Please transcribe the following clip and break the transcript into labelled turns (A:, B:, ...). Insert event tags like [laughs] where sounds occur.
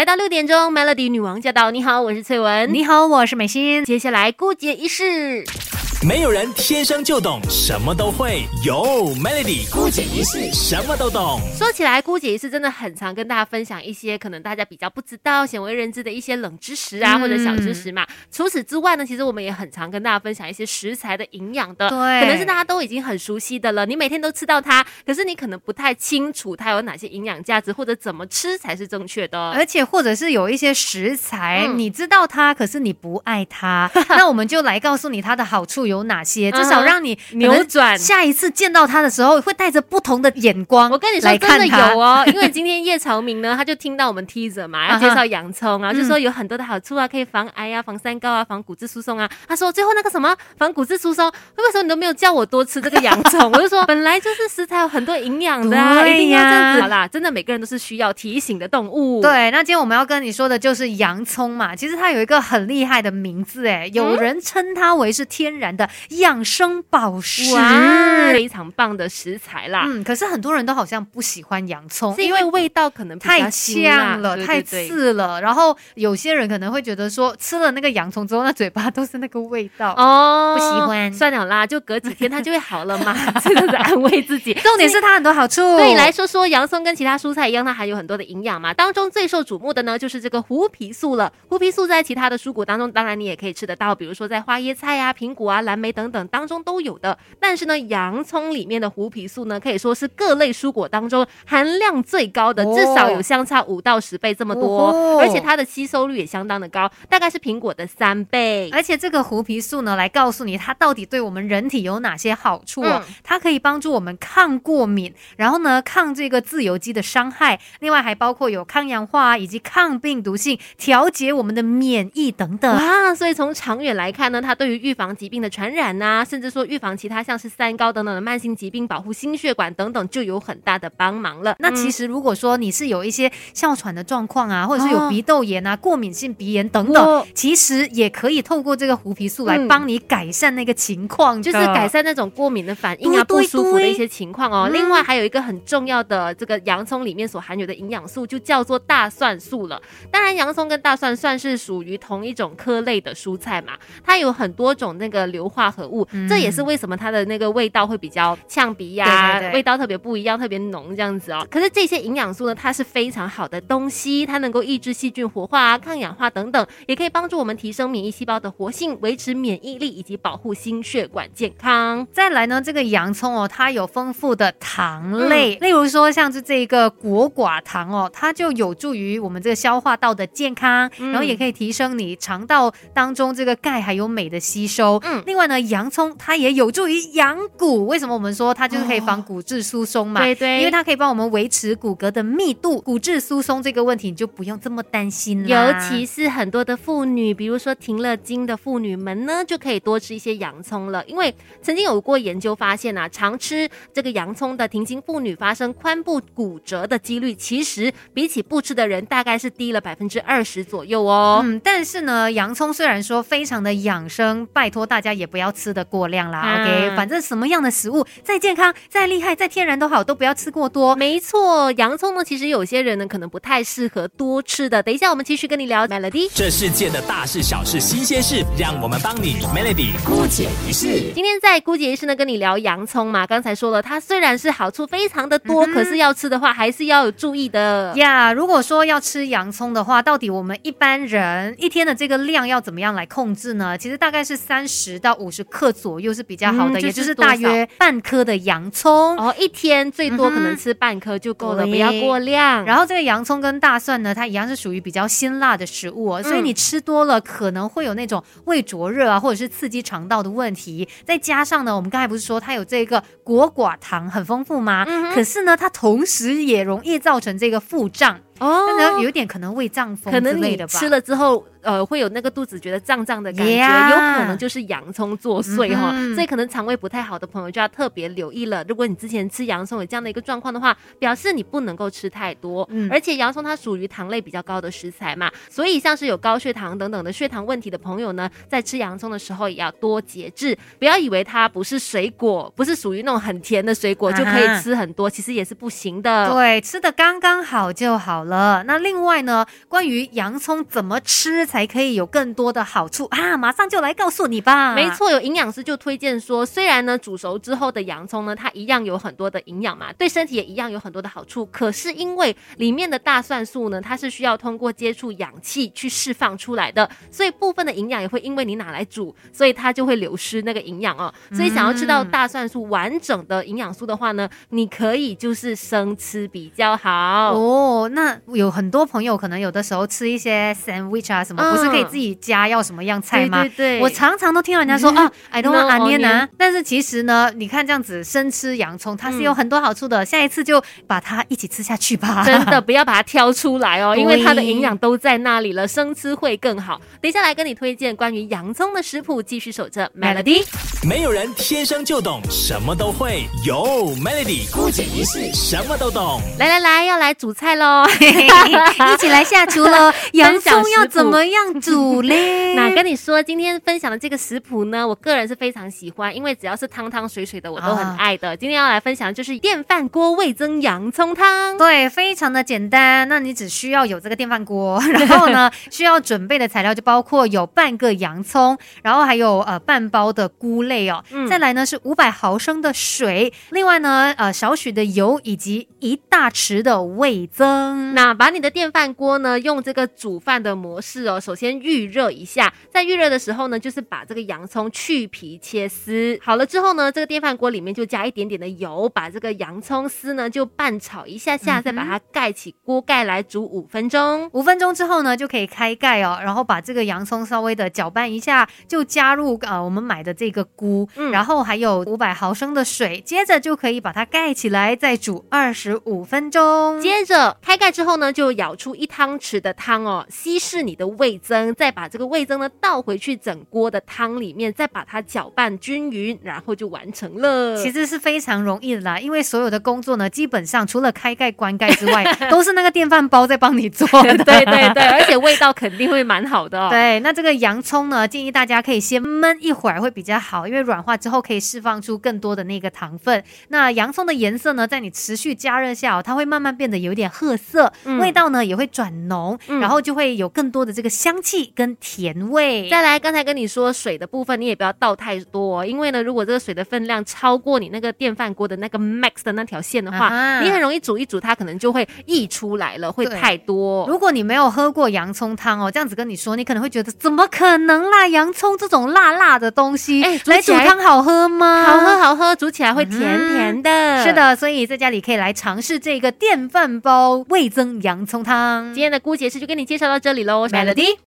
A: 来到六点钟，Melody 女王驾到！你好，我是翠文。
B: 你好，我是美心。
A: 接下来顾姐仪式。
C: 没有人天生就懂什么都会，有 Melody 姑姐一世什么都懂。
A: 说起来，姑姐一世真的很常跟大家分享一些可能大家比较不知道、鲜为人知的一些冷知识啊，或者小知识嘛。除此之外呢，其实我们也很常跟大家分享一些食材的营养的，
B: 对，
A: 可能是大家都已经很熟悉的了。你每天都吃到它，可是你可能不太清楚它有哪些营养价值，或者怎么吃才是正确的。
B: 而且或者是有一些食材，你知道它，可是你不爱它，[laughs] 那我们就来告诉你它的好处有哪些。至少让你
A: 扭转，
B: 下一次见到他的时候会带着不同的眼光。
A: 我跟你说，真的有哦，[laughs] 因为今天叶朝明呢，他就听到我们 teaser 嘛，要介绍洋葱啊，就说有很多的好处啊，可以防癌啊，防三高啊，防骨质疏松啊。他说最后那个什么防骨质疏松，为什么你都没有叫我多吃这个 [laughs] 洋葱？我就说本来就是食材有很多营养的，一定要这样子。好啦，真的每个人都是需要提醒的动物。
B: 对，那今天我们要跟你说的就是洋葱嘛，其实它有一个很厉害的名字，哎，有人称它为是天然的养生宝石。
A: 哇，非常棒的食材啦！
B: 嗯，可是很多人都好像不喜欢洋葱，
A: 是因为味道可能
B: 太呛了，太刺了。然后有些人可能会觉得说，吃了那个洋葱之后，那嘴巴都是那个味道哦，不喜欢。
A: 算了啦，就隔几天它就会好了嘛，这个是安慰自己。
B: 重点是它很多好处。
A: 对你来说，说洋葱跟其他蔬菜一样，它含有很多的营养嘛。当中最受瞩目的呢，就是这个胡皮素了。胡皮素在其他的蔬果当中，当然你也可以吃得到，比如说在花椰菜啊、苹果啊、蓝莓等等当中都有的。但是呢，洋葱里面的胡皮素呢，可以说是各类蔬果当中含量最高的，至少有相差五到十倍这么多，而且它的吸收率也相当的高，大概是苹果的三倍。
B: 而且这个胡皮素呢，来告诉你它到底对我们人体有哪些好处哦。它可以帮助我们抗过敏，然后呢，抗这个自由基的伤害，另外还包括有抗氧化以及抗病毒性，调节我们的免疫等等
A: 啊。所以从长远来看呢，它对于预防疾病的传染呐，甚至说预防其他。像是三高等等的慢性疾病，保护心血管等等，就有很大的帮忙了。
B: 那其实如果说你是有一些哮喘的状况啊，或者是有鼻窦炎啊、过敏性鼻炎等等，其实也可以透过这个胡皮素来帮你改善那个情况，
A: 就是改善那种过敏的反应啊、不舒服的一些情况哦。另外还有一个很重要的，这个洋葱里面所含有的营养素就叫做大蒜素了。当然，洋葱跟大蒜算是属于同一种科类的蔬菜嘛，它有很多种那个硫化合物，这也是为什么它。的那个味道会比较呛鼻呀，味道特别不一样，特别浓这样子哦。可是这些营养素呢，它是非常好的东西，它能够抑制细菌活化啊、抗氧化等等，也可以帮助我们提升免疫细胞的活性，维持免疫力以及保护心血管健康。
B: 再来呢，这个洋葱哦，它有丰富的糖类，例如说像是这个果寡糖哦，它就有助于我们这个消化道的健康，然后也可以提升你肠道当中这个钙还有镁的吸收。嗯，另外呢，洋葱它也有助于。养骨，为什么我们说它就是可以防骨质疏松嘛？
A: 对对，
B: 因为它可以帮我们维持骨骼的密度，骨质疏松这个问题你就不用这么担心
A: 了。尤其是很多的妇女，比如说停了经的妇女们呢，就可以多吃一些洋葱了。因为曾经有过研究发现啊，常吃这个洋葱的停经妇女发生髋部骨折的几率，其实比起不吃的人，大概是低了百分之二十左右哦。
B: 嗯，但是呢，洋葱虽然说非常的养生，拜托大家也不要吃的过量啦。OK。反正什么样的食物再健康、再厉害、再天然都好，都不要吃过多。
A: 没错，洋葱呢，其实有些人呢可能不太适合多吃的。等一下，我们继续跟你聊 Melody。
C: 这世界的大事小事新鲜事，让我们帮你 Melody 姑姐一事。
A: 今天在姑姐一事呢跟你聊洋葱嘛，刚才说了，它虽然是好处非常的多，可是要吃的话还是要有注意的
B: 呀。如果说要吃洋葱的话，到底我们一般人一天的这个量要怎么样来控制呢？其实大概是三十到五十克左右是比较好的。也就是大约半颗的洋葱
A: 哦，一天最多可能吃半颗就够了，不要过量。
B: 然后这个洋葱跟大蒜呢，它一样是属于比较辛辣的食物哦，所以你吃多了可能会有那种胃灼热啊，或者是刺激肠道的问题。再加上呢，我们刚才不是说它有这个果寡糖很丰富吗？可是呢，它同时也容易造成这个腹胀哦，那有点可能胃胀风之类的吧。
A: 吃了之后。呃，会有那个肚子觉得胀胀的感觉，有可能就是洋葱作祟哈，所以可能肠胃不太好的朋友就要特别留意了。如果你之前吃洋葱有这样的一个状况的话，表示你不能够吃太多。嗯，而且洋葱它属于糖类比较高的食材嘛，所以像是有高血糖等等的血糖问题的朋友呢，在吃洋葱的时候也要多节制，不要以为它不是水果，不是属于那种很甜的水果就可以吃很多，其实也是不行的。
B: 对，吃的刚刚好就好了。那另外呢，关于洋葱怎么吃才可以有更多的好处啊，马上就来告诉你吧。
A: 没错，有营养师就推荐说，虽然呢煮熟之后的洋葱呢，它一样有很多的营养嘛，对身体也一样有很多的好处。可是因为里面的大蒜素呢，它是需要通过接触氧气去释放出来的，所以部分的营养也会因为你拿来煮，所以它就会流失那个营养哦。所以想要吃到大蒜素完整的营养素的话呢，你可以就是生吃比较好
B: 哦。那有很多朋友可能有的时候吃一些 sandwich 啊什么，不是可以自己加要什么样菜吗？
A: 对对对，
B: 我常常都听到人家说啊，I don't want onion 啊。但是其实呢，你看这样子生吃洋葱，它是有很多好处的。下一次就把它一起吃下去吧。
A: 真的不要把它挑出来哦，[laughs] 因为它的营养都在那里了，生吃会更好。等一下来跟你推荐关于洋葱的食谱，继续守着 Melody。
C: 没有人天生就懂什么都会，有 Melody 孤姐一世什么都懂。
A: 来来来，要来煮菜喽，[laughs]
B: 一起来下厨喽。洋葱要怎么样煮嘞？[laughs]
A: 那跟你说，今天分享的这个食谱呢，我个人是非常喜欢，因为只要是汤汤水水的，我都很爱的。今天要来分享的就是电饭锅味增洋葱汤。
B: 对，非常的简单。那你只需要有这个电饭锅，[laughs] 然后呢，需要准备的材料就包括有半个洋葱，然后还有呃半包的菇类哦，再来呢是五百毫升的水，另外呢呃少许的油以及一大匙的味增。
A: 那把你的电饭锅呢用这个煮饭的模式哦，首先预热一下，在预热的时候呢，就是把这个洋葱去皮切丝。好了之后呢，这个电饭锅里面就加一点点的油，把这个洋葱丝呢就拌炒一下下，再把它盖起锅盖来煮五分钟。
B: 五分钟之后呢，就可以开盖哦，然后把这个洋葱稍微的搅拌一下，就加入呃我们买的这个菇，嗯然后还有五百毫升的水，接着就可以把它盖起来，再煮二十五分钟。
A: 接着开盖之后呢，就舀出一汤匙的汤哦，稀释你的味增，再把这个味增呢倒回去整锅的汤里面，再把它搅拌均匀，然后就完成了。
B: 其实是非常容易的啦，因为所有的工作呢，基本上除了开盖关 [laughs] 盖之外，都是那个电饭煲在帮你做的。[laughs]
A: 对对对，而且味道肯定会蛮好的。
B: 对，那这个洋葱呢，建议大家可以先焖一会儿会比较好，因为软化之后可以释放出更多的那个糖分。那洋葱的颜色呢，在你持续加热下，它会慢慢变得有点褐色，味道呢也会转浓，然后就会有更多的这个香气跟甜味。
A: 再来，刚才跟你说水的部分，你也不要倒太多，因为呢，如果这个水的分量超过你那个电饭锅的那个 max 的那条线的话，你很容易煮一煮，它可能就会溢出来了，会太多。
B: 如果你没有喝过洋葱汤哦，这样子跟你说，你可能会觉得怎么可能啦？洋葱这种辣辣的东西，哎，来煮汤好喝吗？
A: 好喝好喝，煮起来会甜甜的。
B: 是的，所以在家里可以来尝试这个电饭煲味增洋葱汤。
A: 今天的姑姐是就跟你介绍到这里喽，Melody。